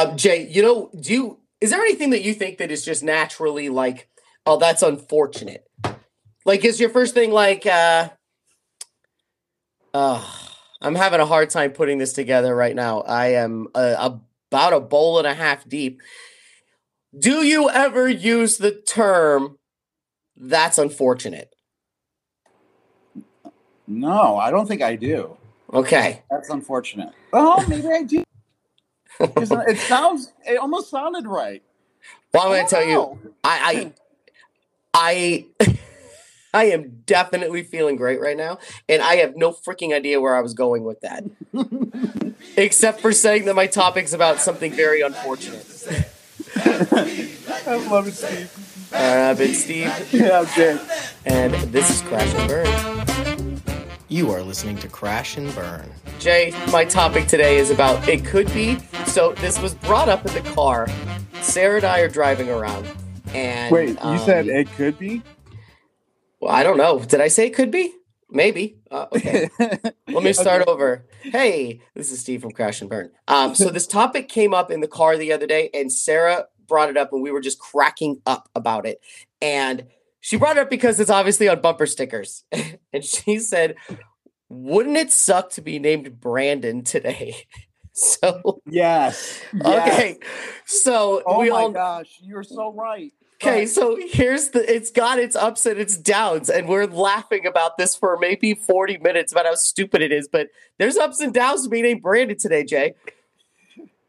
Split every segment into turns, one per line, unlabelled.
Um, Jay, you know, do you is there anything that you think that is just naturally like, oh, that's unfortunate? Like, is your first thing like, uh, uh I'm having a hard time putting this together right now. I am uh, about a bowl and a half deep. Do you ever use the term that's unfortunate?
No, I don't think I do.
Okay.
That's unfortunate. Oh, maybe I do. it sounds it almost sounded right.
Well, I'm gonna tell know. you, I I I I am definitely feeling great right now, and I have no freaking idea where I was going with that, except for saying that my topic's about something very unfortunate.
I love it, Steve.
All right, I've been Steve.
Yeah, I'm Jay.
And this is Crash and Burn. You are listening to Crash and Burn. Jay, my topic today is about it could be. So this was brought up in the car. Sarah and I are driving around, and
wait, you um, said it could be.
Well, I don't know. Did I say it could be? Maybe. Uh, okay. Let me start okay. over. Hey, this is Steve from Crash and Burn. Um, so this topic came up in the car the other day, and Sarah brought it up, and we were just cracking up about it. And she brought it up because it's obviously on bumper stickers, and she said, "Wouldn't it suck to be named Brandon today?" so
yes,
yes. okay. So
oh we my all, gosh, you're so right.
Okay, so here's the it's got its ups and its downs, and we're laughing about this for maybe 40 minutes about how stupid it is, but there's ups and downs to being named Brandon today, Jay.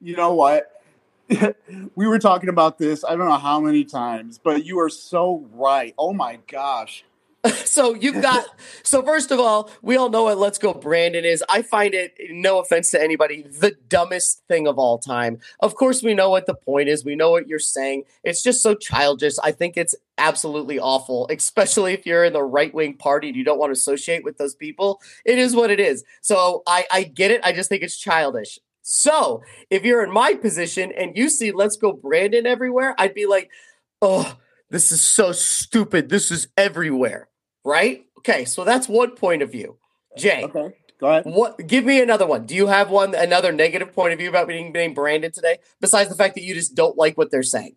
You know what? we were talking about this, I don't know how many times, but you are so right. Oh my gosh.
so you've got so first of all, we all know what Let's Go Brandon is. I find it, no offense to anybody, the dumbest thing of all time. Of course, we know what the point is. We know what you're saying. It's just so childish. I think it's absolutely awful, especially if you're in the right wing party and you don't want to associate with those people. It is what it is. So I, I get it. I just think it's childish. So if you're in my position and you see Let's Go Brandon everywhere, I'd be like, oh, this is so stupid. This is everywhere right? Okay, so that's one point of view. Jay.
Okay. Go ahead.
What give me another one. Do you have one another negative point of view about being named Brandon today, besides the fact that you just don't like what they're saying?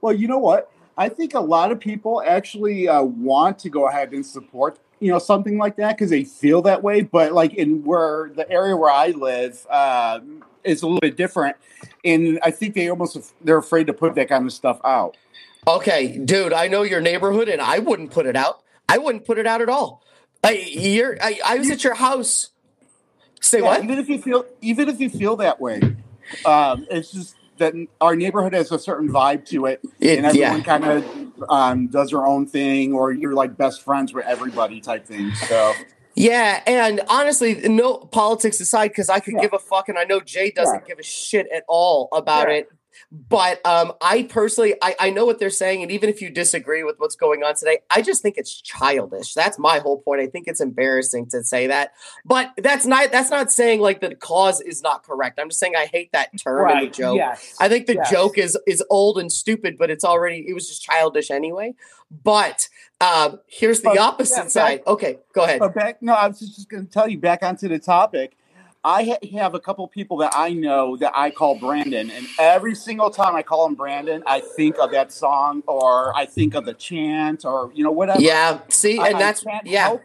Well, you know what? I think a lot of people actually uh, want to go ahead and support you know something like that because they feel that way but like in where the area where i live uh, is a little bit different and i think they almost they're afraid to put that kind of stuff out
okay dude i know your neighborhood and i wouldn't put it out I wouldn't put it out at all. I, you're, I, I was at your house. Say
yeah,
what?
Even if you feel, even if you feel that way, um, it's just that our neighborhood has a certain vibe to it, it and everyone yeah. kind of um, does their own thing, or you're like best friends with everybody type thing. So.
Yeah, and honestly, no politics aside, because I could yeah. give a fuck, and I know Jay doesn't yeah. give a shit at all about it. But um, I personally, I, I know what they're saying, and even if you disagree with what's going on today, I just think it's childish. That's my whole point. I think it's embarrassing to say that, but that's not that's not saying like the cause is not correct. I'm just saying I hate that term right. and the joke. Yes. I think the yes. joke is is old and stupid, but it's already it was just childish anyway. But um, here's the opposite yeah, side. okay, go ahead.
Back, no, I was just going to tell you back onto the topic. I ha- have a couple people that I know that I call Brandon, and every single time I call him Brandon, I think of that song, or I think of the chant, or you know whatever.
Yeah, see, and I, that's I yeah.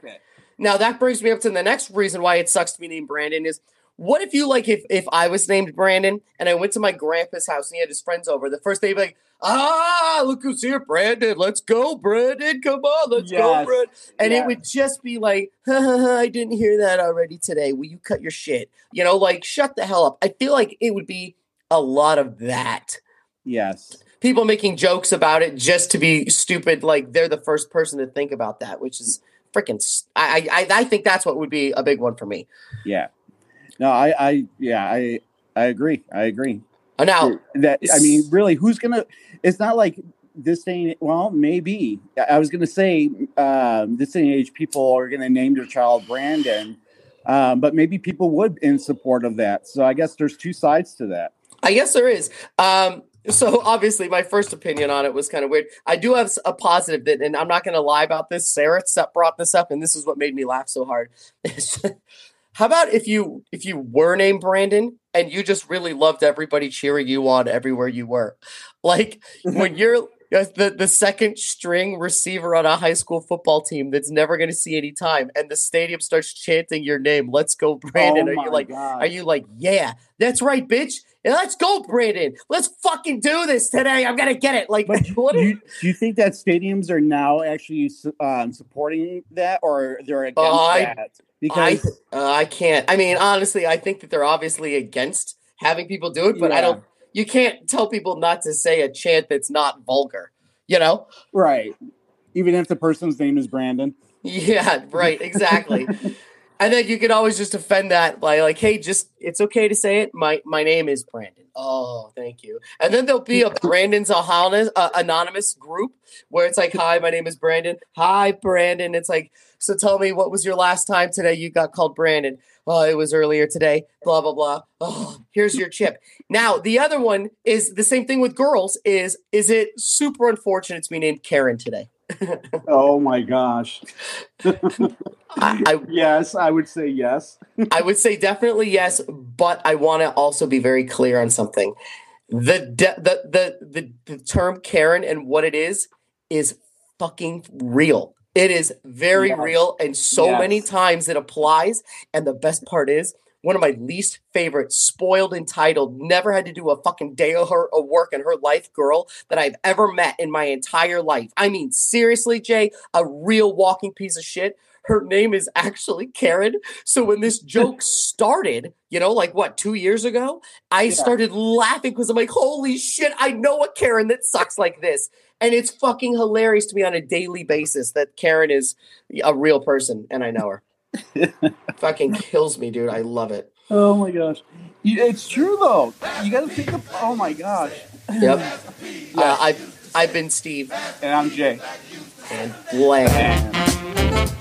Now that brings me up to the next reason why it sucks to be named Brandon is what if you like if if I was named Brandon and I went to my grandpa's house and he had his friends over, the first day he'd be like, ah, look who's here, Brandon. Let's go, Brandon. Come on, let's yes. go, Brandon. And yes. it would just be like, ha, ha, ha, I didn't hear that already today. Will you cut your shit? You know, like shut the hell up. I feel like it would be a lot of that.
Yes.
People making jokes about it just to be stupid, like they're the first person to think about that, which is freaking. I, I I think that's what would be a big one for me.
Yeah. No, I, I, yeah, I, I agree. I agree.
Now
that I mean, really, who's gonna? It's not like this thing. Well, maybe I was gonna say um, this day and age, people are gonna name their child Brandon, um, but maybe people would in support of that. So I guess there's two sides to that.
I guess there is. Um, so obviously, my first opinion on it was kind of weird. I do have a positive that, and I'm not going to lie about this. Sarah brought this up, and this is what made me laugh so hard. How about if you if you were named Brandon and you just really loved everybody cheering you on everywhere you were. Like when you're the, the second string receiver on a high school football team that's never going to see any time and the stadium starts chanting your name let's go brandon
Oh
are you like
God.
are you like yeah that's right bitch let's go brandon let's fucking do this today i'm gonna get it like
But
what
do you, do you think that stadiums are now actually um, supporting that, or they're against that?
I,
Because
uh, I can't i mean honestly i think that they're obviously against having people do it but i don't you can't tell people not to say a chant that's not vulgar you know
right, even if the person's name is Brandon.
Yeah, right, exactly. and then you can always just offend that by like, hey, just it's okay to say it. My my name is Brandon. Oh, thank you. And then there'll be a Brandon's anonymous, uh, anonymous group where it's like, hi, my name is Brandon. Hi, Brandon. It's like, so tell me what was your last time today you got called Brandon? Oh, it was earlier today. Blah blah blah. Oh, here's your chip. Now the other one is the same thing with girls. Is is it super unfortunate to be named Karen today?
Oh my gosh!
I, I
yes, I would say yes.
I would say definitely yes, but I want to also be very clear on something. The de- the, the the the term Karen and what it is is fucking real. It is very
Yes.
real, and so
Yes.
many times it applies. And the best part is, one of my least favorite, spoiled, entitled, never had to do a fucking day of her of work in her life girl that I've ever met in my entire life. I mean, seriously, Jay, a real walking piece of shit. Her name is actually Karen. So when this joke started, you know, like what, two years ago, I
Yeah.
started laughing because I'm like, holy shit, I know a Karen that sucks like this. And it's fucking hilarious to me on a daily basis that Karen is a real person and I know her. Fucking kills me, dude. I love it.
Oh my gosh, it's true though. You got to think of. Oh my gosh.
Yep. Uh, I've, I've been Steve
And I'm Jay.
and bland.
And